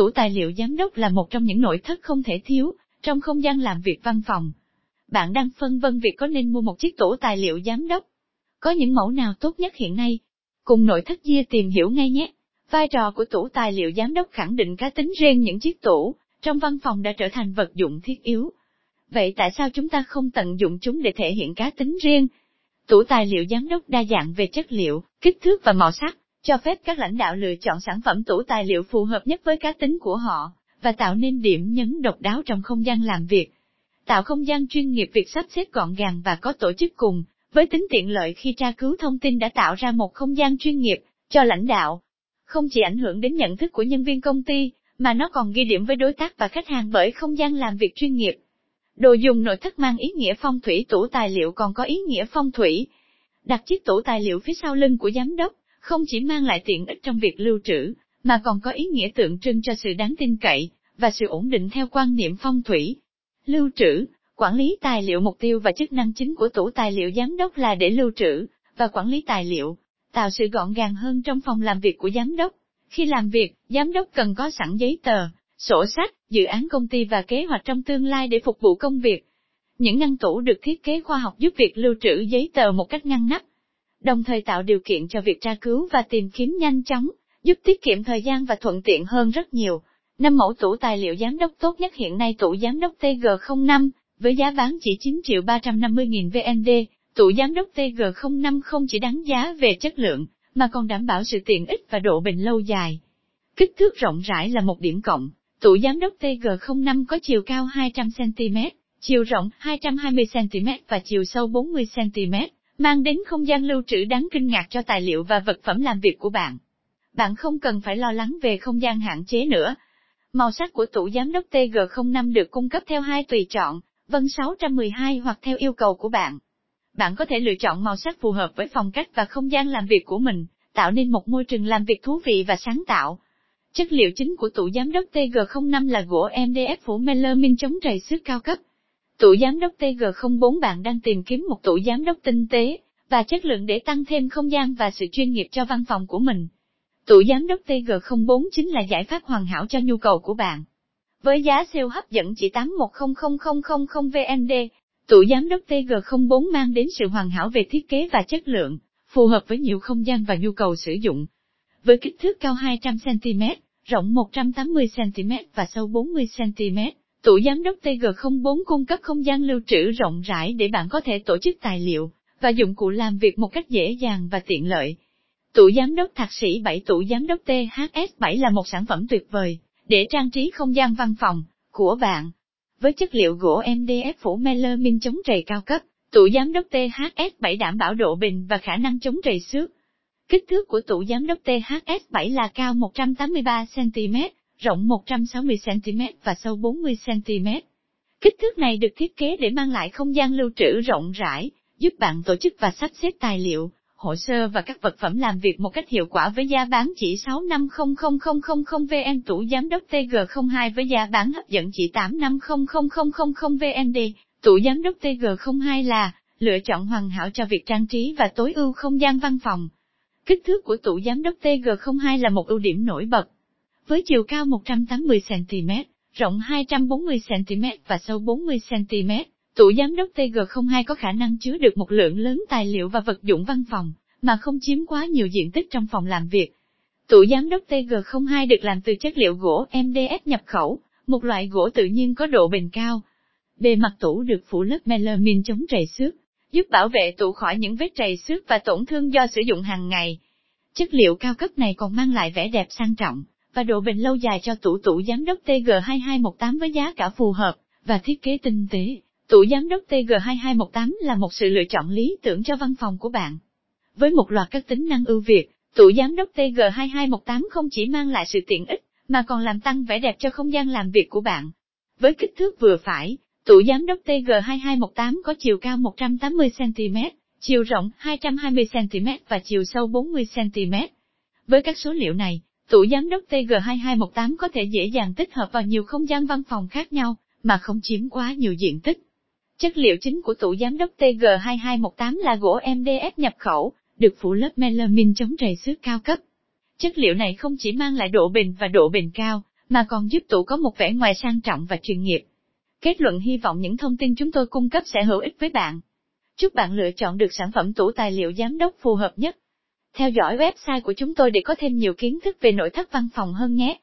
Tủ tài liệu giám đốc là một trong những nội thất không thể thiếu, trong không gian làm việc văn phòng. Bạn đang phân vân việc có nên mua một chiếc tủ tài liệu giám đốc. Có những mẫu nào tốt nhất hiện nay? Cùng nội thất Gia tìm hiểu ngay nhé. Vai trò của tủ tài liệu giám đốc khẳng định cá tính riêng những chiếc tủ, trong văn phòng đã trở thành vật dụng thiết yếu. Vậy tại sao chúng ta không tận dụng chúng để thể hiện cá tính riêng? Tủ tài liệu giám đốc đa dạng về chất liệu, kích thước và màu sắc, cho phép các lãnh đạo lựa chọn sản phẩm tủ tài liệu phù hợp nhất với cá tính của họ, và tạo nên điểm nhấn độc đáo trong không gian làm việc. Tạo không gian chuyên nghiệp việc sắp xếp gọn gàng và có tổ chức cùng, với tính tiện lợi khi tra cứu thông tin đã tạo ra một không gian chuyên nghiệp cho lãnh đạo. Không chỉ ảnh hưởng đến nhận thức của nhân viên công ty, mà nó còn ghi điểm với đối tác và khách hàng bởi không gian làm việc chuyên nghiệp. Đồ dùng nội thất mang ý nghĩa phong thủy tủ tài liệu còn có ý nghĩa phong thủy. Đặt chiếc tủ tài liệu phía sau lưng của giám đốc, không chỉ mang lại tiện ích trong việc lưu trữ, mà còn có ý nghĩa tượng trưng cho sự đáng tin cậy, và sự ổn định theo quan niệm phong thủy. Lưu trữ, quản lý tài liệu mục tiêu và chức năng chính của tủ tài liệu giám đốc là để lưu trữ, và quản lý tài liệu, tạo sự gọn gàng hơn trong phòng làm việc của giám đốc. Khi làm việc, giám đốc cần có sẵn giấy tờ, sổ sách, dự án công ty và kế hoạch trong tương lai để phục vụ công việc. Những ngăn tủ được thiết kế khoa học giúp việc lưu trữ giấy tờ một cách ngăn nắp, đồng thời tạo điều kiện cho việc tra cứu và tìm kiếm nhanh chóng, giúp tiết kiệm thời gian và thuận tiện hơn rất nhiều. Năm mẫu tủ tài liệu giám đốc tốt nhất hiện nay tủ giám đốc TG05, với giá bán chỉ 9 triệu 350 nghìn VND, tủ giám đốc TG05 không chỉ đáng giá về chất lượng, mà còn đảm bảo sự tiện ích và độ bền lâu dài. Kích thước rộng rãi là một điểm cộng, tủ giám đốc TG05 có chiều cao 200cm, chiều rộng 220cm và chiều sâu 40cm, mang đến không gian lưu trữ đáng kinh ngạc cho tài liệu và vật phẩm làm việc của bạn. Bạn không cần phải lo lắng về không gian hạn chế nữa. Màu sắc của tủ giám đốc TG05 được cung cấp theo hai tùy chọn, vân 612 hoặc theo yêu cầu của bạn. Bạn có thể lựa chọn màu sắc phù hợp với phong cách và không gian làm việc của mình, tạo nên một môi trường làm việc thú vị và sáng tạo. Chất liệu chính của tủ giám đốc TG05 là gỗ MDF phủ melamine chống trầy xước cao cấp. Tủ giám đốc TG04 bạn đang tìm kiếm một tủ giám đốc tinh tế và chất lượng để tăng thêm không gian và sự chuyên nghiệp cho văn phòng của mình. Tủ giám đốc TG04 chính là giải pháp hoàn hảo cho nhu cầu của bạn. Với giá siêu hấp dẫn chỉ 810000 VND, tủ giám đốc TG04 mang đến sự hoàn hảo về thiết kế và chất lượng, phù hợp với nhiều không gian và nhu cầu sử dụng. Với kích thước cao 200cm, rộng 180cm và sâu 40cm, tủ giám đốc TG04 cung cấp không gian lưu trữ rộng rãi để bạn có thể tổ chức tài liệu và dụng cụ làm việc một cách dễ dàng và tiện lợi. Tủ giám đốc thạc sĩ 7 Tủ giám đốc THS7 là một sản phẩm tuyệt vời để trang trí không gian văn phòng của bạn. Với chất liệu gỗ MDF phủ melamine chống trầy cao cấp, tủ giám đốc THS7 đảm bảo độ bền và khả năng chống trầy xước. Kích thước của tủ giám đốc THS7 là cao 183cm, rộng 160cm và sâu 40cm. Kích thước này được thiết kế để mang lại không gian lưu trữ rộng rãi, giúp bạn tổ chức và sắp xếp tài liệu, hồ sơ và các vật phẩm làm việc một cách hiệu quả với giá bán chỉ 6500000 VN tủ giám đốc TG02 với giá bán hấp dẫn chỉ 8500000 VND. Tủ giám đốc TG02 là lựa chọn hoàn hảo cho việc trang trí và tối ưu không gian văn phòng. Kích thước của tủ giám đốc TG02 là một ưu điểm nổi bật. Với chiều cao 180cm, rộng 240cm và sâu 40cm, Tủ giám đốc TG02 có khả năng chứa được một lượng lớn tài liệu và vật dụng văn phòng, mà không chiếm quá nhiều diện tích trong phòng làm việc. Tủ giám đốc TG02 được làm từ chất liệu gỗ MDF nhập khẩu, một loại gỗ tự nhiên có độ bền cao. Bề mặt tủ được phủ lớp melamine chống trầy xước, giúp bảo vệ tủ khỏi những vết trầy xước và tổn thương do sử dụng hàng ngày. Chất liệu cao cấp này còn mang lại vẻ đẹp sang trọng và độ bền lâu dài cho tủ tủ giám đốc TG2218 với giá cả phù hợp và thiết kế tinh tế. Tủ giám đốc TG2218 là một sự lựa chọn lý tưởng cho văn phòng của bạn. Với một loạt các tính năng ưu việt, tủ giám đốc TG2218 không chỉ mang lại sự tiện ích, mà còn làm tăng vẻ đẹp cho không gian làm việc của bạn. Với kích thước vừa phải, tủ giám đốc TG2218 có chiều cao 180cm, chiều rộng 220cm và chiều sâu 40cm. Với các số liệu này, Tủ giám đốc TG2218 có thể dễ dàng tích hợp vào nhiều không gian văn phòng khác nhau, mà không chiếm quá nhiều diện tích. Chất liệu chính của tủ giám đốc TG2218 là gỗ MDF nhập khẩu, được phủ lớp melamine chống trầy xước cao cấp. Chất liệu này không chỉ mang lại độ bền và độ bền cao, mà còn giúp tủ có một vẻ ngoài sang trọng và chuyên nghiệp. Kết luận hy vọng những thông tin chúng tôi cung cấp sẽ hữu ích với bạn. Chúc bạn lựa chọn được sản phẩm tủ tài liệu giám đốc phù hợp nhất. Theo dõi website của chúng tôi để có thêm nhiều kiến thức về nội thất văn phòng hơn nhé.